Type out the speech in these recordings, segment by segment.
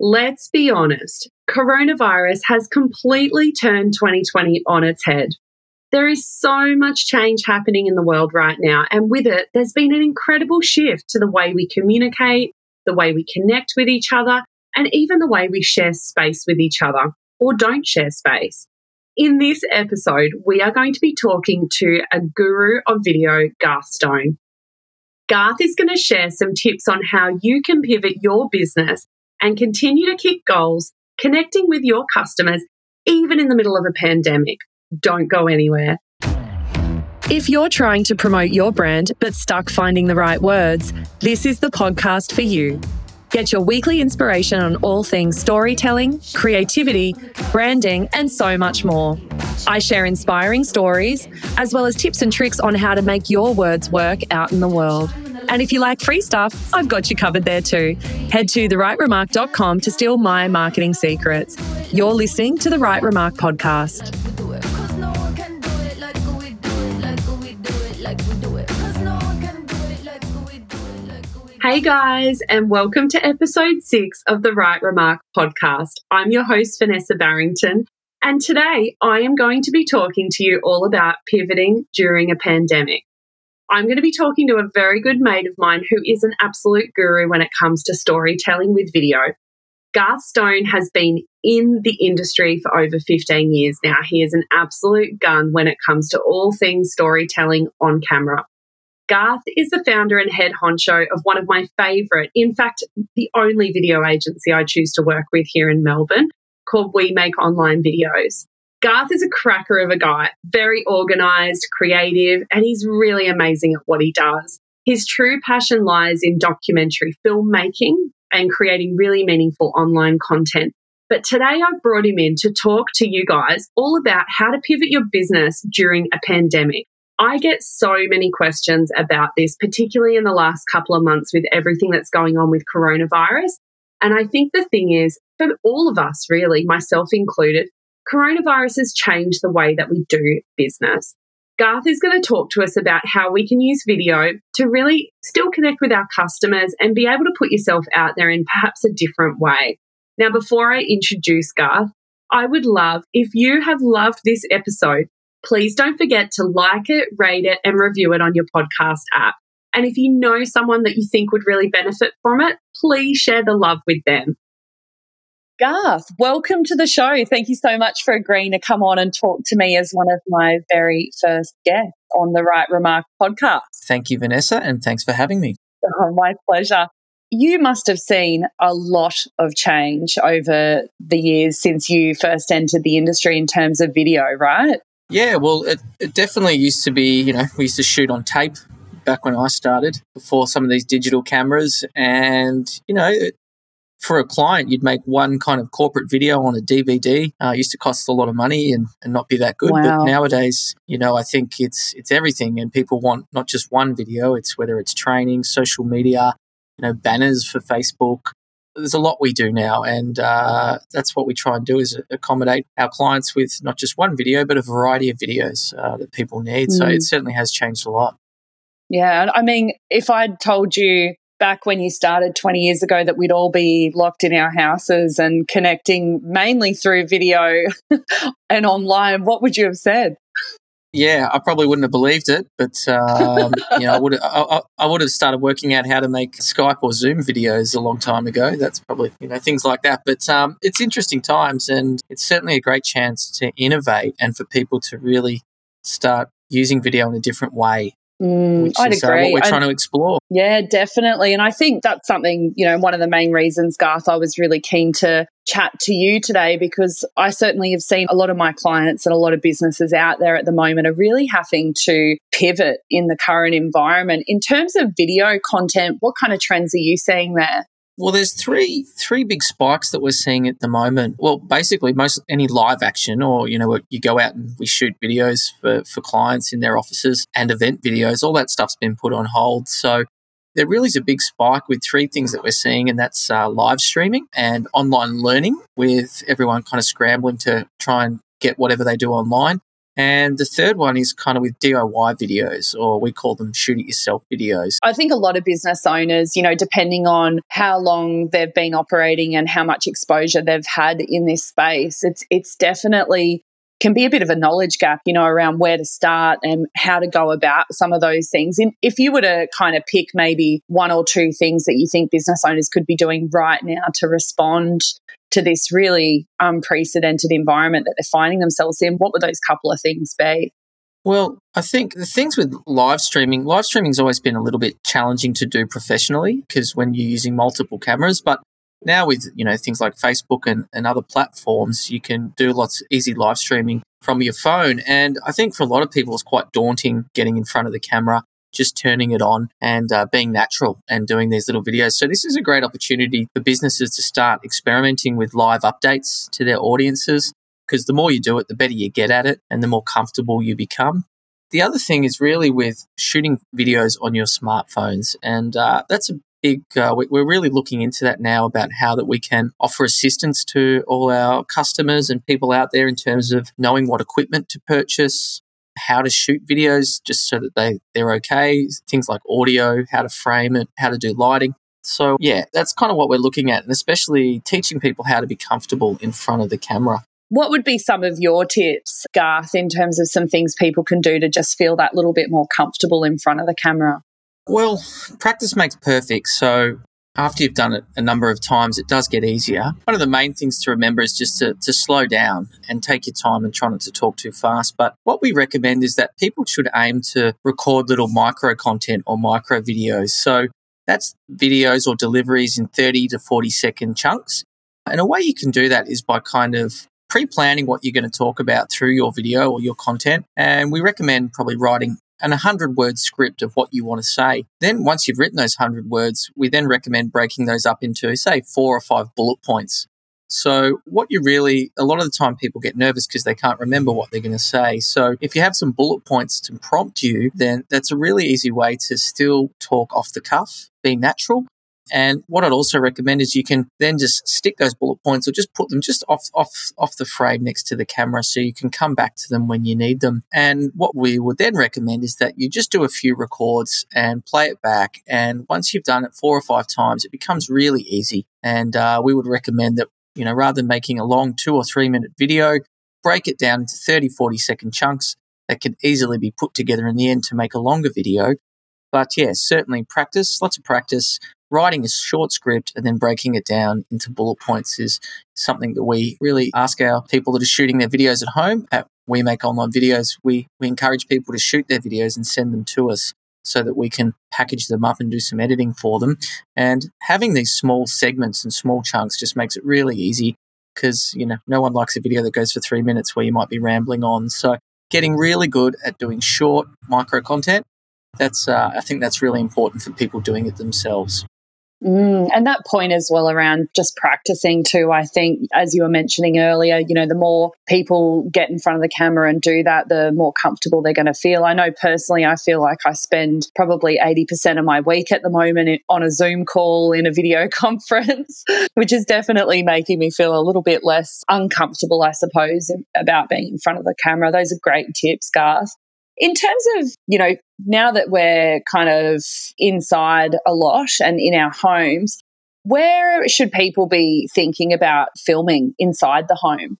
Let's be honest, coronavirus has completely turned 2020 on its head. There is so much change happening in the world right now, and with it, there's been an incredible shift to the way we communicate, the way we connect with each other, and even the way we share space with each other or don't share space. In this episode, we are going to be talking to a guru of video, Garth Stone. Garth is going to share some tips on how you can pivot your business and continue to keep goals, connecting with your customers, even in the middle of a pandemic. Don't go anywhere. If you're trying to promote your brand but stuck finding the right words, this is the podcast for you. Get your weekly inspiration on all things storytelling, creativity, branding, and so much more. I share inspiring stories, as well as tips and tricks on how to make your words work out in the world. And if you like free stuff, I've got you covered there too. Head to therightremark.com to steal my marketing secrets. You're listening to the Right Remark podcast. Hey guys, and welcome to episode six of the Right Remark podcast. I'm your host, Vanessa Barrington, and today I am going to be talking to you all about pivoting during a pandemic. I'm going to be talking to a very good mate of mine who is an absolute guru when it comes to storytelling with video. Garth Stone has been in the industry for over 15 years now. He is an absolute gun when it comes to all things storytelling on camera. Garth is the founder and head honcho of one of my favorite, in fact, the only video agency I choose to work with here in Melbourne called We Make Online Videos. Garth is a cracker of a guy, very organized, creative, and he's really amazing at what he does. His true passion lies in documentary filmmaking and creating really meaningful online content. But today I've brought him in to talk to you guys all about how to pivot your business during a pandemic. I get so many questions about this, particularly in the last couple of months with everything that's going on with coronavirus. And I think the thing is, for all of us, really, myself included, coronavirus has changed the way that we do business. Garth is going to talk to us about how we can use video to really still connect with our customers and be able to put yourself out there in perhaps a different way. Now, before I introduce Garth, I would love if you have loved this episode, please don't forget to like it, rate it, and review it on your podcast app. And if you know someone that you think would really benefit from it, please share the love with them. Garth, welcome to the show. Thank you so much for agreeing to come on and talk to me as one of my very first guests on the Right Remark podcast. Thank you, Vanessa, and thanks for having me. Oh, my pleasure. You must have seen a lot of change over the years since you first entered the industry in terms of video, right? Yeah, well, it, it definitely used to be, you know, we used to shoot on tape back when I started before some of these digital cameras. And, you know, it, for a client, you'd make one kind of corporate video on a DVD. Uh, used to cost a lot of money and, and not be that good. Wow. But nowadays, you know, I think it's it's everything, and people want not just one video. It's whether it's training, social media, you know, banners for Facebook. There's a lot we do now, and uh, that's what we try and do is accommodate our clients with not just one video, but a variety of videos uh, that people need. Mm. So it certainly has changed a lot. Yeah, I mean, if I'd told you back when you started 20 years ago that we'd all be locked in our houses and connecting mainly through video and online, what would you have said? Yeah, I probably wouldn't have believed it, but um, you know, I would I, I, would have started working out how to make Skype or Zoom videos a long time ago. That's probably you know things like that. But um, it's interesting times, and it's certainly a great chance to innovate and for people to really start using video in a different way. Mm, I'd is, agree. Uh, what we're trying I'd, to explore. Yeah, definitely. And I think that's something, you know, one of the main reasons, Garth, I was really keen to chat to you today because I certainly have seen a lot of my clients and a lot of businesses out there at the moment are really having to pivot in the current environment. In terms of video content, what kind of trends are you seeing there? Well, there's three three big spikes that we're seeing at the moment. Well, basically, most any live action, or you know, you go out and we shoot videos for for clients in their offices and event videos. All that stuff's been put on hold. So there really is a big spike with three things that we're seeing, and that's uh, live streaming and online learning, with everyone kind of scrambling to try and get whatever they do online. And the third one is kind of with DIY videos, or we call them shoot it yourself videos. I think a lot of business owners, you know, depending on how long they've been operating and how much exposure they've had in this space, it's it's definitely can be a bit of a knowledge gap, you know, around where to start and how to go about some of those things. And if you were to kind of pick maybe one or two things that you think business owners could be doing right now to respond to this really unprecedented environment that they're finding themselves in, what would those couple of things be? Well, I think the things with live streaming, live streaming has always been a little bit challenging to do professionally because when you're using multiple cameras, but now with you know things like Facebook and, and other platforms, you can do lots of easy live streaming from your phone. And I think for a lot of people, it's quite daunting getting in front of the camera, just turning it on and uh, being natural and doing these little videos. So this is a great opportunity for businesses to start experimenting with live updates to their audiences. Because the more you do it, the better you get at it and the more comfortable you become. The other thing is really with shooting videos on your smartphones. And uh, that's a big, uh, we're really looking into that now about how that we can offer assistance to all our customers and people out there in terms of knowing what equipment to purchase, how to shoot videos just so that they, they're okay, things like audio, how to frame it, how to do lighting. So, yeah, that's kind of what we're looking at, and especially teaching people how to be comfortable in front of the camera. What would be some of your tips, Garth, in terms of some things people can do to just feel that little bit more comfortable in front of the camera? Well, practice makes perfect. So after you've done it a number of times, it does get easier. One of the main things to remember is just to, to slow down and take your time and try not to talk too fast. But what we recommend is that people should aim to record little micro content or micro videos. So that's videos or deliveries in 30 to 40 second chunks. And a way you can do that is by kind of pre planning what you're going to talk about through your video or your content. And we recommend probably writing and a 100 word script of what you want to say. Then, once you've written those 100 words, we then recommend breaking those up into, say, four or five bullet points. So, what you really, a lot of the time people get nervous because they can't remember what they're going to say. So, if you have some bullet points to prompt you, then that's a really easy way to still talk off the cuff, be natural, and what I'd also recommend is you can then just stick those bullet points or just put them just off off off the frame next to the camera so you can come back to them when you need them. And what we would then recommend is that you just do a few records and play it back. And once you've done it four or five times, it becomes really easy. And uh, we would recommend that you know rather than making a long two or three minute video, break it down into 30, 40 second chunks that can easily be put together in the end to make a longer video. But yeah, certainly practice, lots of practice writing a short script and then breaking it down into bullet points is something that we really ask our people that are shooting their videos at home. At we make online videos we, we encourage people to shoot their videos and send them to us so that we can package them up and do some editing for them. And having these small segments and small chunks just makes it really easy because you know no one likes a video that goes for three minutes where you might be rambling on. So getting really good at doing short micro content that's uh, i think that's really important for people doing it themselves Mm, and that point as well around just practicing too. I think, as you were mentioning earlier, you know, the more people get in front of the camera and do that, the more comfortable they're going to feel. I know personally, I feel like I spend probably 80% of my week at the moment on a Zoom call in a video conference, which is definitely making me feel a little bit less uncomfortable, I suppose, about being in front of the camera. Those are great tips, Garth. In terms of, you know, now that we're kind of inside a lot and in our homes, where should people be thinking about filming inside the home?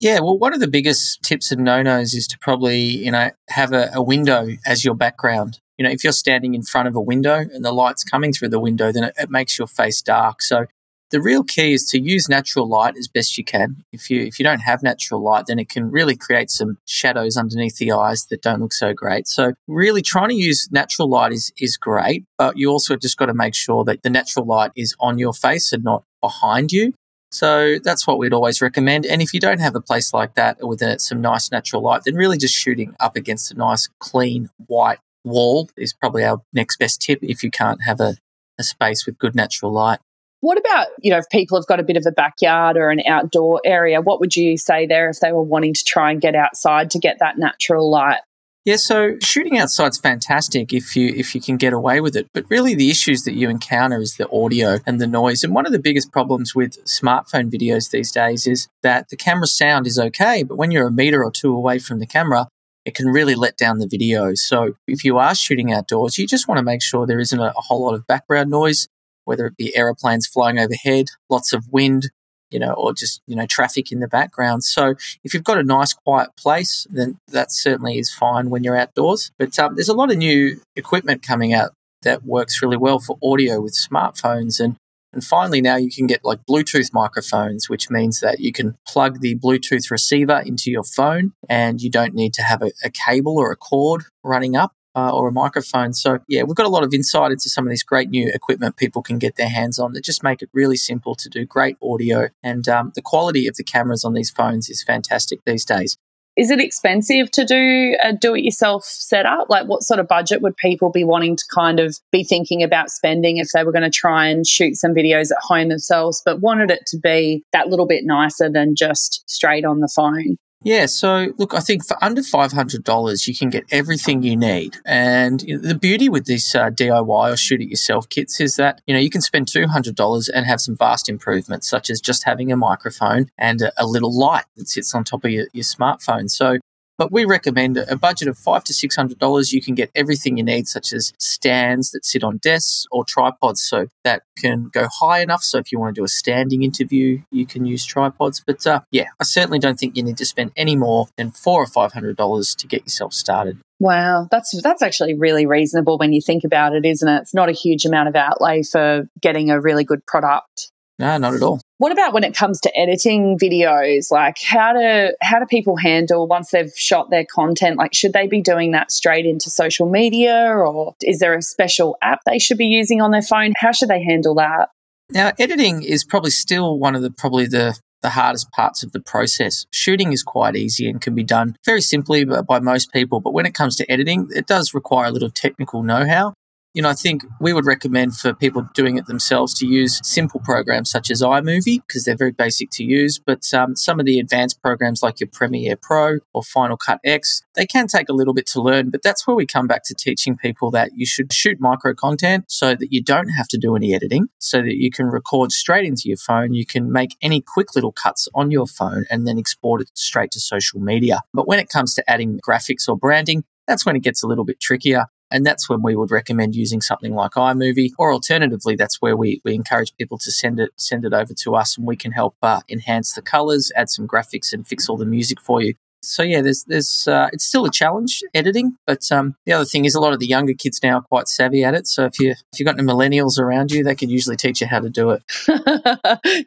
Yeah, well, one of the biggest tips and no nos is to probably, you know, have a, a, window as your background. You know, if you're standing in front of a window and the light's coming through the window, then it, it makes your face dark. So the real key is to use natural light as best you can. If you if you don't have natural light, then it can really create some shadows underneath the eyes that don't look so great. So really trying to use natural light is is great, but you also just got to make sure that the natural light is on your face and not behind you. So that's what we'd always recommend. And if you don't have a place like that with some nice natural light, then really just shooting up against a nice clean white wall is probably our next best tip if you can't have a, a space with good natural light. What about, you know, if people have got a bit of a backyard or an outdoor area, what would you say there if they were wanting to try and get outside to get that natural light? Yeah, so shooting outside's fantastic if you if you can get away with it. But really the issues that you encounter is the audio and the noise. And one of the biggest problems with smartphone videos these days is that the camera sound is okay, but when you're a meter or two away from the camera, it can really let down the video. So if you are shooting outdoors, you just want to make sure there isn't a, a whole lot of background noise, whether it be aeroplanes flying overhead, lots of wind, you know, or just, you know, traffic in the background. So if you've got a nice quiet place, then that certainly is fine when you're outdoors. But um, there's a lot of new equipment coming out that works really well for audio with smartphones. And, and finally, now you can get like Bluetooth microphones, which means that you can plug the Bluetooth receiver into your phone and you don't need to have a, a cable or a cord running up uh, or a microphone. So, yeah, we've got a lot of insight into some of these great new equipment people can get their hands on that just make it really simple to do great audio. And um, the quality of the cameras on these phones is fantastic these days. Is it expensive to do a do it yourself setup? Like, what sort of budget would people be wanting to kind of be thinking about spending if they were going to try and shoot some videos at home themselves, but wanted it to be that little bit nicer than just straight on the phone? Yeah, so look, I think for under $500, you can get everything you need. And the beauty with this uh, DIY or shoot it yourself kits is that, you know, you can spend $200 and have some vast improvements, such as just having a microphone and a, a little light that sits on top of your, your smartphone. So but we recommend a budget of five to six hundred dollars. You can get everything you need, such as stands that sit on desks or tripods, so that can go high enough. So if you want to do a standing interview, you can use tripods. But uh, yeah, I certainly don't think you need to spend any more than four or five hundred dollars to get yourself started. Wow, that's that's actually really reasonable when you think about it, isn't it? It's not a huge amount of outlay for getting a really good product. No, not at all. What about when it comes to editing videos? Like how do how do people handle once they've shot their content? Like should they be doing that straight into social media or is there a special app they should be using on their phone? How should they handle that? Now, editing is probably still one of the probably the the hardest parts of the process. Shooting is quite easy and can be done very simply by most people, but when it comes to editing, it does require a little technical know how. You know, I think we would recommend for people doing it themselves to use simple programs such as iMovie because they're very basic to use. But um, some of the advanced programs like your Premiere Pro or Final Cut X, they can take a little bit to learn. But that's where we come back to teaching people that you should shoot micro content so that you don't have to do any editing, so that you can record straight into your phone. You can make any quick little cuts on your phone and then export it straight to social media. But when it comes to adding graphics or branding, that's when it gets a little bit trickier. And that's when we would recommend using something like iMovie, or alternatively, that's where we, we encourage people to send it send it over to us, and we can help uh, enhance the colors, add some graphics, and fix all the music for you. So yeah, there's there's uh, it's still a challenge editing, but um, the other thing is a lot of the younger kids now are quite savvy at it. So if you if you've got any millennials around you, they can usually teach you how to do it.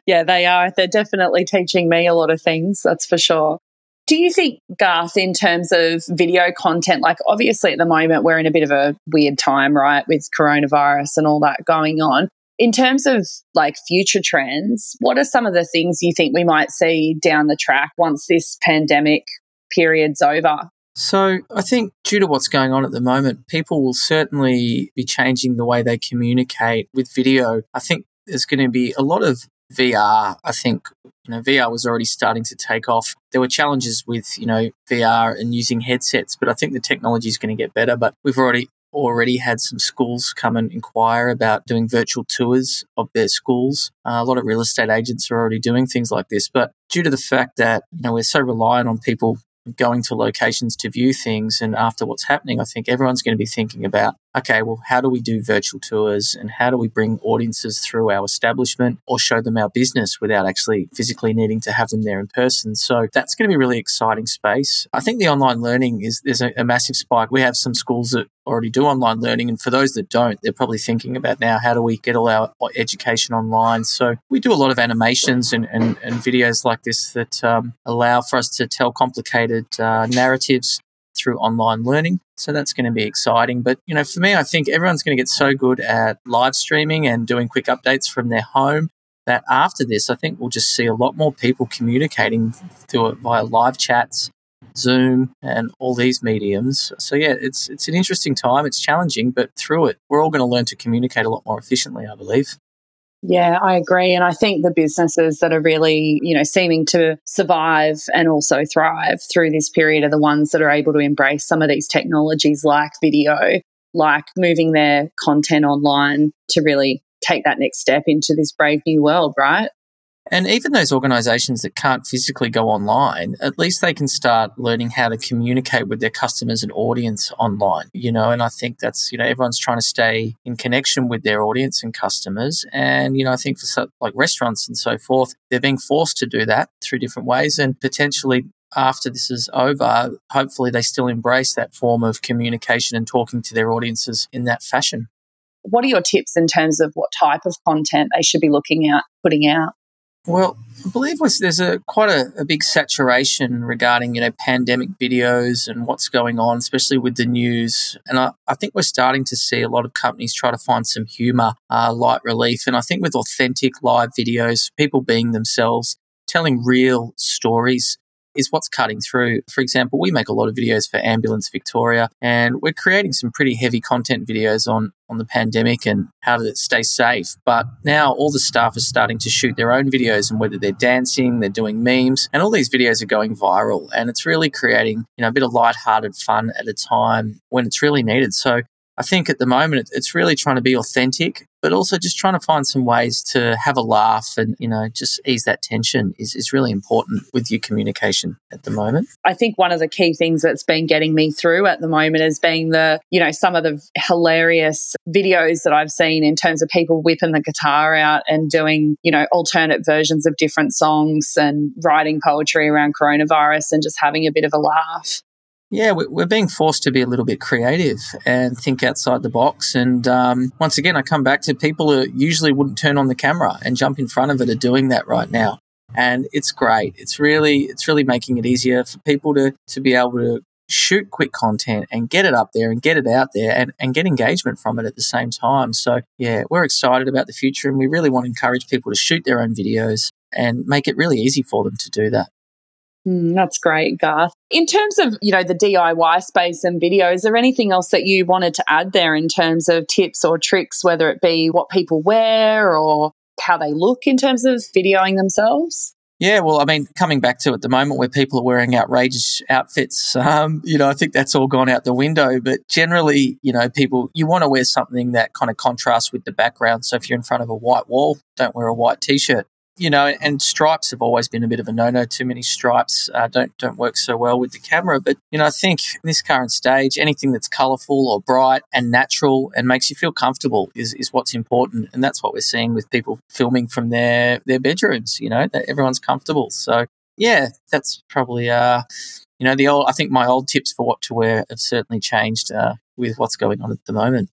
yeah, they are. They're definitely teaching me a lot of things. That's for sure. Do you think, Garth, in terms of video content, like obviously at the moment we're in a bit of a weird time, right, with coronavirus and all that going on. In terms of like future trends, what are some of the things you think we might see down the track once this pandemic period's over? So, I think due to what's going on at the moment, people will certainly be changing the way they communicate with video. I think there's going to be a lot of VR, I think, you know, VR was already starting to take off. There were challenges with, you know, VR and using headsets, but I think the technology is going to get better. But we've already already had some schools come and inquire about doing virtual tours of their schools. Uh, a lot of real estate agents are already doing things like this, but due to the fact that you know we're so reliant on people going to locations to view things. And after what's happening, I think everyone's going to be thinking about okay, well, how do we do virtual tours and how do we bring audiences through our establishment or show them our business without actually physically needing to have them there in person? So that's going to be a really exciting space. I think the online learning is there's a, a massive spike. We have some schools that already do online learning. And for those that don't, they're probably thinking about now how do we get all our education online? So we do a lot of animations and, and, and videos like this that um, allow for us to tell complicated uh, narratives through online learning. So that's going to be exciting. But, you know, for me, I think everyone's going to get so good at live streaming and doing quick updates from their home that after this, I think we'll just see a lot more people communicating through it via live chats, Zoom, and all these mediums. So yeah, it's it's an interesting time. It's challenging, but through it, we're all going to learn to communicate a lot more efficiently, I believe. Yeah, I agree. And I think the businesses that are really, you know, seeming to survive and also thrive through this period are the ones that are able to embrace some of these technologies like video, like moving their content online to really take that next step into this brave new world, right? And even those organizations that can't physically go online, at least they can start learning how to communicate with their customers and audience online, you know, and I think that's, you know, everyone's trying to stay in connection with their audience and customers. And, you know, I think for like restaurants and so forth, they're being forced to do that through different ways and potentially after this is over, hopefully they still embrace that form of communication and talking to their audiences in that fashion. What are your tips in terms of what type of content they should be looking at putting out? Well, I believe there's a quite a, a, big saturation regarding you know pandemic videos and what's going on, especially with the news. And I, I think we're starting to see a lot of companies try to find some humour, uh, light relief, and I think with authentic live videos, people being themselves, telling real stories is what's cutting through. For example, we make a lot of videos for Ambulance Victoria, and we're creating some pretty heavy content videos on on the pandemic and how to stay safe. But now all the staff are starting to shoot their own videos and whether they're dancing, they're doing memes, and all these videos are going viral. And it's really creating, you know, a bit of light-hearted fun at a time when it's really needed. So I think at the moment it's really trying to be authentic, but also just trying to find some ways to have a laugh and, you know, just ease that tension is, is really important with your communication at the moment. I think one of the key things that's been getting me through at the moment has been the, you know, some of the hilarious videos that I've seen in terms of people whipping the guitar out and doing, you know, alternate versions of different songs and writing poetry around coronavirus and just having a bit of a laugh. Yeah, we're being forced to be a little bit creative and think outside the box. And um, once again, I come back to people who usually wouldn't turn on the camera and jump in front of it are doing that right now. And it's great. It's really, it's really making it easier for people to, to be able to shoot quick content and get it up there and get it out there and, and get engagement from it at the same time. So, yeah, we're excited about the future and we really want to encourage people to shoot their own videos and make it really easy for them to do that. Mm, that's great, Garth. In terms of, you know, the DIY space and video, is there anything else that you wanted to add there in terms of tips or tricks, whether it be what people wear or how they look in terms of videoing themselves? Yeah, well, I mean, coming back to at the moment where people are wearing outrageous outfits, um, you know, I think that's all gone out the window. But generally, you know, people, you want to wear something that kind of contrasts with the background. So if you're in front of a white wall, don't wear a white t shirt you know, and stripes have always been a bit of a no-no. Too many stripes uh, don't don't work so well with the camera. But you know, I think in this current stage, anything that's colourful or bright and natural and makes you feel comfortable is, is what's important, and that's what we're seeing with people filming from their their bedrooms. You know, that everyone's comfortable. So yeah, that's probably uh, you know, the old. I think my old tips for what to wear have certainly changed uh, with what's going on at the moment.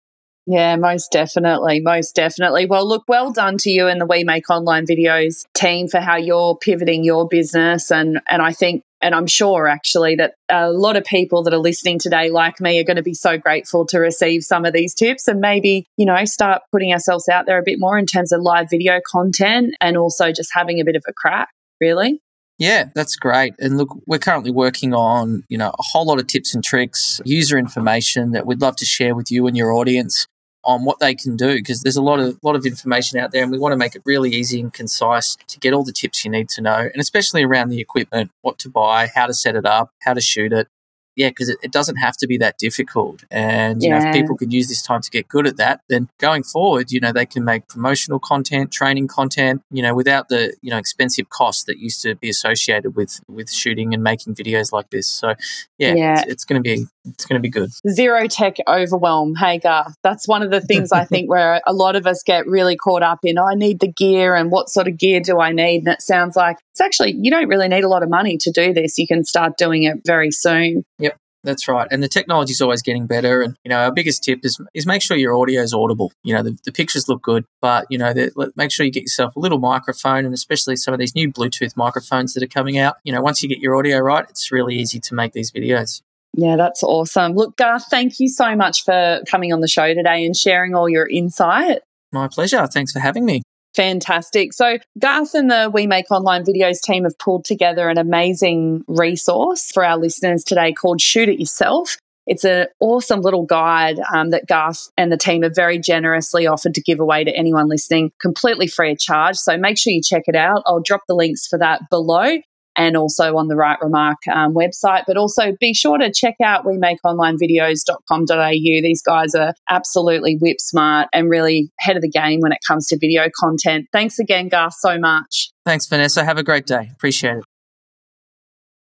Yeah, most definitely. Most definitely. Well, look, well done to you and the We Make Online Videos team for how you're pivoting your business. And, and I think, and I'm sure actually that a lot of people that are listening today, like me, are going to be so grateful to receive some of these tips and maybe, you know, start putting ourselves out there a bit more in terms of live video content and also just having a bit of a crack, really. Yeah, that's great. And look, we're currently working on, you know, a whole lot of tips and tricks, user information that we'd love to share with you and your audience on what they can do because there's a lot of lot of information out there and we want to make it really easy and concise to get all the tips you need to know and especially around the equipment what to buy how to set it up how to shoot it yeah, because it, it, doesn't have to be that difficult. And, you yeah. know, if people could use this time to get good at that, then going forward, you know, they can make promotional content, training content, you know, without the, you know, expensive costs that used to be associated with, with shooting and making videos like this. So, yeah, yeah. it's, it's going to be, it's going to be good. Zero tech overwhelm. Hey, Garth, that's one of the things I think where a lot of us get really caught up in, oh, I need the gear and what sort of gear do I need? And it sounds like it's actually, you don't really need a lot of money to do this. You can start doing it very soon. Yep. That's right. And the technology is always getting better. And, you know, our biggest tip is, is make sure your audio is audible. You know, the, the pictures look good, but, you know, make sure you get yourself a little microphone and especially some of these new Bluetooth microphones that are coming out. You know, once you get your audio right, it's really easy to make these videos. Yeah, that's awesome. Look, Garth, thank you so much for coming on the show today and sharing all your insight. My pleasure. Thanks for having me. Fantastic. So, Garth and the We Make Online Videos team have pulled together an amazing resource for our listeners today called Shoot It Yourself. It's an awesome little guide um, that Garth and the team have very generously offered to give away to anyone listening, completely free of charge. So make sure you check it out. I'll drop the links for that below and also on the Right Remark um, website. But also be sure to check out wemakeonlinevideos.com.au. These guys are absolutely whip smart and really head of the game when it comes to video content. Thanks again, Garth, so much. Thanks, Vanessa. Have a great day. Appreciate it.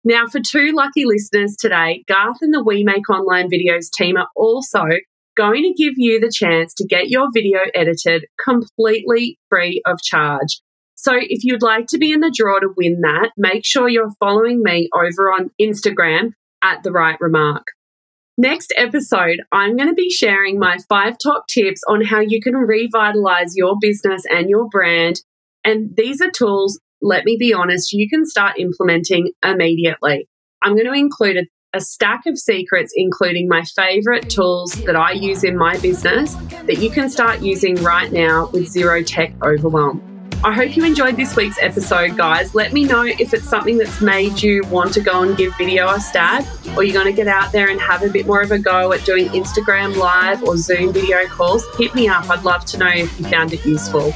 Now, for two lucky listeners today, Garth and the We Make Online Videos team are also going to give you the chance to get your video edited completely free of charge. So if you'd like to be in the draw to win that, make sure you're following me over on Instagram at The Right Remark. Next episode, I'm going to be sharing my five top tips on how you can revitalize your business and your brand. And these are tools, let me be honest, you can start implementing immediately. I'm going to include a, a stack of secrets, including my favorite tools that I use in my business that you can start using right now with zero tech overwhelm. I hope you enjoyed this week's episode, guys. Let me know if it's something that's made you want to go and give video a stab, or you're going to get out there and have a bit more of a go at doing Instagram live or Zoom video calls. Hit me up. I'd love to know if you found it useful.